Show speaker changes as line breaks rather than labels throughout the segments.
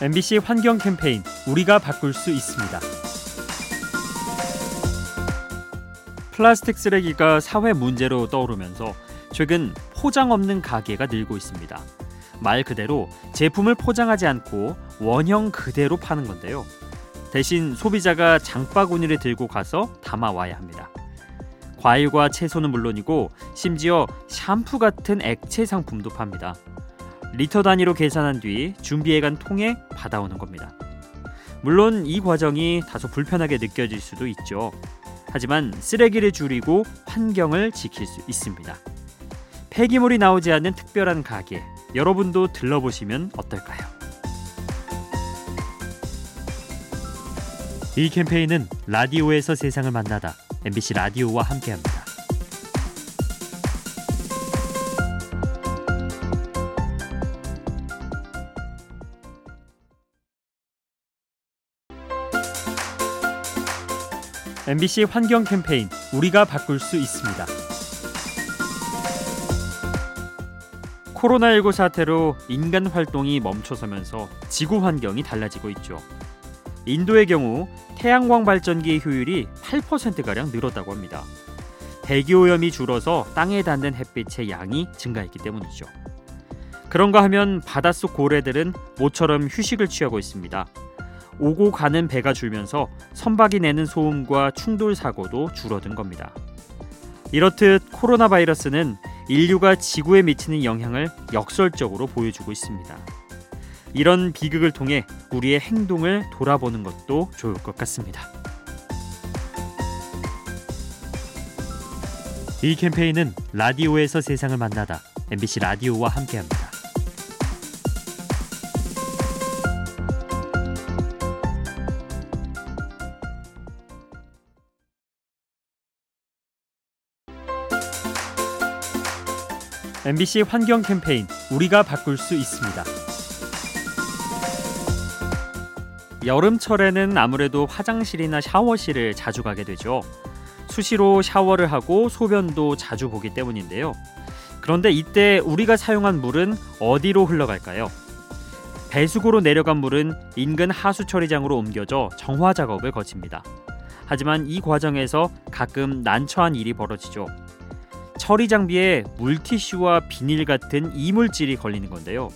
MBC 환경 캠페인 우리가 바꿀 수 있습니다. 플라스틱 쓰레기가 사회 문제로 떠오르면서 최근 포장 없는 가게가 늘고 있습니다. 말 그대로 제품을 포장하지 않고 원형 그대로 파는 건데요. 대신 소비자가 장바구니를 들고 가서 담아와야 합니다. 과일과 채소는 물론이고 심지어 샴푸 같은 액체 상품도 팝니다. 리터 단위로 계산한 뒤 준비해간 통에 받아오는 겁니다. 물론 이 과정이 다소 불편하게 느껴질 수도 있죠. 하지만 쓰레기를 줄이고 환경을 지킬 수 있습니다. 폐기물이 나오지 않는 특별한 가게, 여러분도 들러보시면 어떨까요? 이 캠페인은 라디오에서 세상을 만나다 MBC 라디오와 함께합니다. MBC 환경 캠페인 우리가 바꿀 수 있습니다. 코로나19 사태로 인간 활동이 멈춰서면서 지구 환경이 달라지고 있죠. 인도의 경우 태양광 발전기의 효율이 8%가량 늘었다고 합니다. 대기오염이 줄어서 땅에 닿는 햇빛의 양이 증가했기 때문이죠. 그런가 하면 바닷속 고래들은 모처럼 휴식을 취하고 있습니다. 오고 가는 배가 줄면서 선박이 내는 소음과 충돌 사고도 줄어든 겁니다. 이렇듯 코로나 바이러스는 인류가 지구에 미치는 영향을 역설적으로 보여주고 있습니다. 이런 비극을 통해 우리의 행동을 돌아보는 것도 좋을 것 같습니다. 이 캠페인은 라디오에서 세상을 만나다 MBC 라디오와 함께합니다. MBC 환경 캠페인 우리가 바꿀 수 있습니다. 여름철에는 아무래도 화장실이나 샤워실을 자주 가게 되죠. 수시로 샤워를 하고 소변도 자주 보기 때문인데요. 그런데 이때 우리가 사용한 물은 어디로 흘러갈까요? 배수구로 내려간 물은 인근 하수 처리장으로 옮겨져 정화 작업을 거칩니다. 하지만 이 과정에서 가끔 난처한 일이 벌어지죠. 처리 장비에 물티슈와 비닐 같은 이물질이 걸리는 건데요.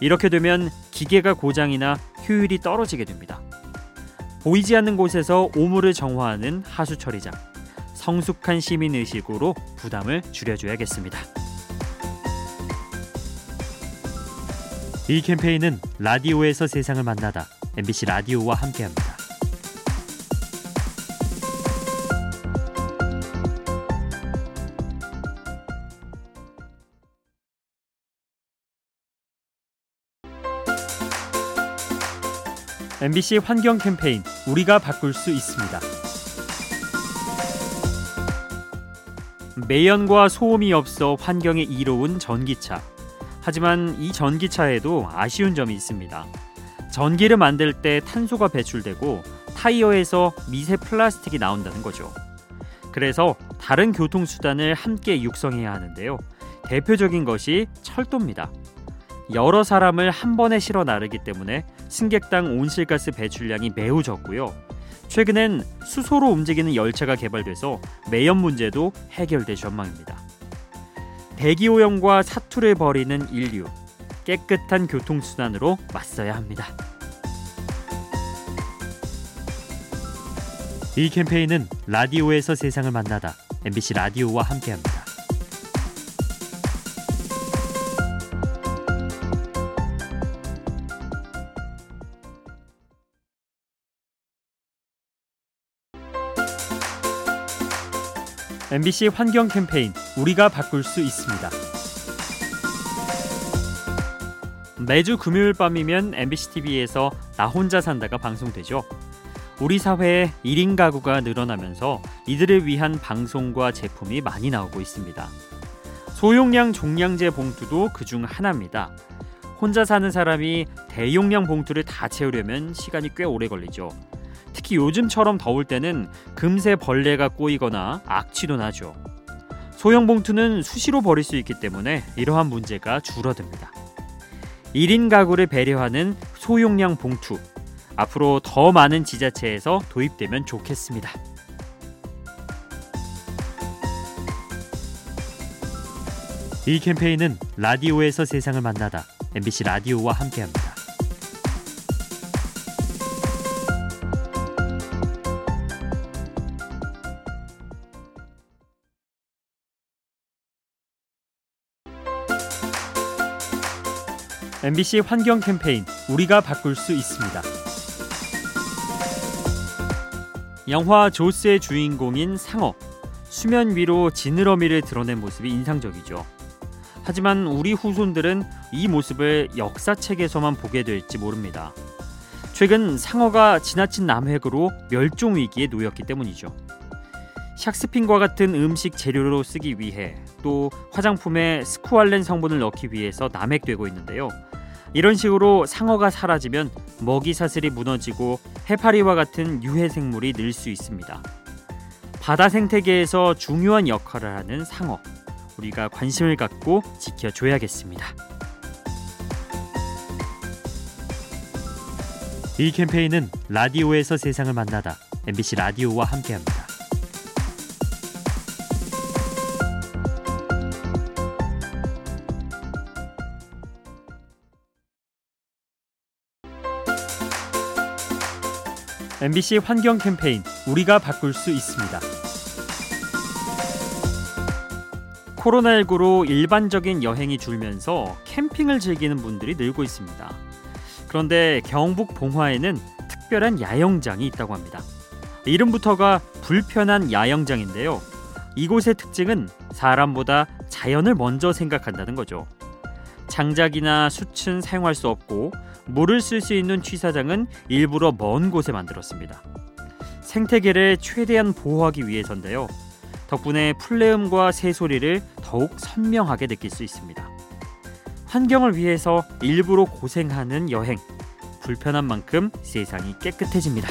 이렇게 되면 기계가 고장이나 효율이 떨어지게 됩니다. 보이지 않는 곳에서 오물을 정화하는 하수 처리장. 성숙한 시민 의식으로 부담을 줄여줘야겠습니다. 이 캠페인은 라디오에서 세상을 만나다 MBC 라디오와 함께합니다. MBC 환경 캠페인 우리가 바꿀 수 있습니다. 매연과 소음이 없어 환경에 이로운 전기차. 하지만 이 전기차에도 아쉬운 점이 있습니다. 전기를 만들 때 탄소가 배출되고 타이어에서 미세 플라스틱이 나온다는 거죠. 그래서 다른 교통수단을 함께 육성해야 하는데요. 대표적인 것이 철도입니다. 여러 사람을 한 번에 실어 나르기 때문에 승객당 온실가스 배출량이 매우 적고요. 최근엔 수소로 움직이는 열차가 개발돼서 매연 문제도 해결될 전망입니다. 대기 오염과 사투를 벌이는 인류, 깨끗한 교통 수단으로 맞서야 합니다. 이 캠페인은 라디오에서 세상을 만나다 MBC 라디오와 함께합니다. MBC 환경 캠페인 우리가 바꿀 수 있습니다. 매주 금요일 밤이면 MBC TV에서 나 혼자 산다가 방송되죠. 우리 사회에 1인 가구가 늘어나면서 이들을 위한 방송과 제품이 많이 나오고 있습니다. 소용량 종량제 봉투도 그 중 하나입니다. 혼자 사는 사람이 대용량 봉투를 다 채우려면 시간이 꽤 오래 걸리죠. 특히 요즘처럼 더울 때는 금세 벌레가 꼬이거나 악취도 나죠. 소형 봉투는 수시로 버릴 수 있기 때문에 이러한 문제가 줄어듭니다. 1인 가구를 배려하는 소용량 봉투 앞으로 더 많은 지자체에서 도입되면 좋겠습니다. 이 캠페인은 라디오에서 세상을 만나다 MBC 라디오와 함께합니다. MBC 환경 캠페인 우리가 바꿀 수 있습니다. 영화 조스의 주인공인 상어 수면 위로 지느러미를 드러낸 모습이 인상적이죠. 하지만 우리 후손들은 이 모습을 역사책에서만 보게 될지 모릅니다. 최근 상어가 지나친 남획으로 멸종 위기에 놓였기 때문이죠. 샥스핀과 같은 음식 재료로 쓰기 위해 또 화장품에 스쿠알렌 성분을 넣기 위해서 남획되고 있는데요. 이런 식으로 상어가 사라지면 먹이 사슬이 무너지고 해파리와 같은 유해 생물이 늘 수 있습니다. 바다 생태계에서 중요한 역할을 하는 상어. 우리가 관심을 갖고 지켜줘야겠습니다. 이 캠페인은 라디오에서 세상을 만나다 MBC 라디오와 함께합니다. MBC 환경 캠페인 우리가 바꿀 수 있습니다. 코로나19로 일반적인 여행이 줄면서 캠핑을 즐기는 분들이 늘고 있습니다. 그런데 경북 봉화에는 특별한 야영장이 있다고 합니다. 이름부터가 불편한 야영장인데요. 이곳의 특징은 사람보다 자연을 먼저 생각한다는 거죠. 장작이나 숯은 사용할 수 없고 물을 쓸 수 있는 취사장은 일부러 먼 곳에 만들었습니다. 생태계를 최대한 보호하기 위해서인데요. 덕분에 풀네음과 새소리를 더욱 선명하게 느낄 수 있습니다. 환경을 위해서 일부러 고생하는 여행. 불편한 만큼 세상이 깨끗해집니다.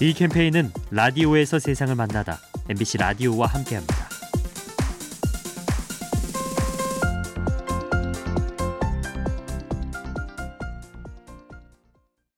이 캠페인은 라디오에서 세상을 만나다 MBC 라디오와 함께합니다.